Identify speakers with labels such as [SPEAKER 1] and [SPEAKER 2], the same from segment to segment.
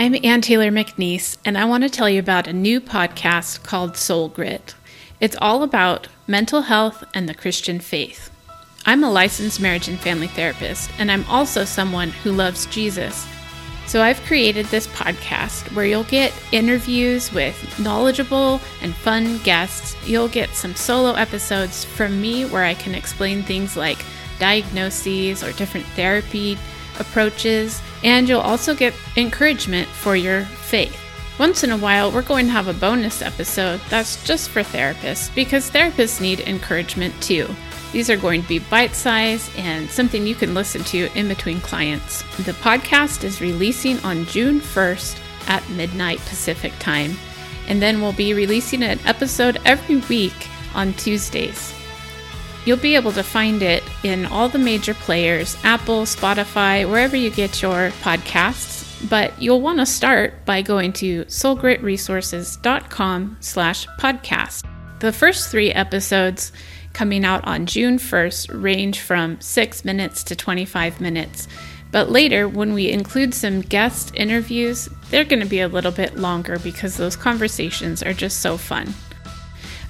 [SPEAKER 1] I'm Ann Taylor McNeese, and I want to tell you about a new podcast called Soul Grit. It's all about mental health and the Christian faith. I'm a licensed marriage and family therapist, and I'm also someone who loves Jesus. So I've created this podcast where you'll get interviews with knowledgeable and fun guests. You'll get some solo episodes from me where I can explain things like diagnoses or different therapy approaches, and you'll also get encouragement for your faith. Once in a while, we're going to have a bonus episode that's just for therapists because therapists need encouragement too. These are going to be bite sized and something you can listen to in between clients. The podcast is releasing on June 1st at midnight Pacific time, and then we'll be releasing an episode every week on Tuesdays. You'll be able to find it in all the major players Apple, Spotify, wherever you get your podcasts. But you'll want to start by going to soulgritresources.com slash podcast. The first three episodes coming out on June 1st range from 6 minutes to 25 minutes. But later, when we include some guest interviews, they're going to be a little bit longer because those conversations are just so fun.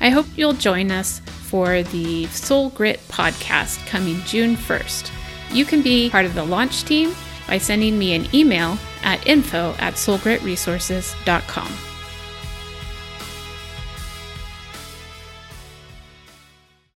[SPEAKER 1] I hope you'll join us for the Soul Grit podcast coming June 1st. You can be part of the launch team by sending me an email at info at soulgritresources.com.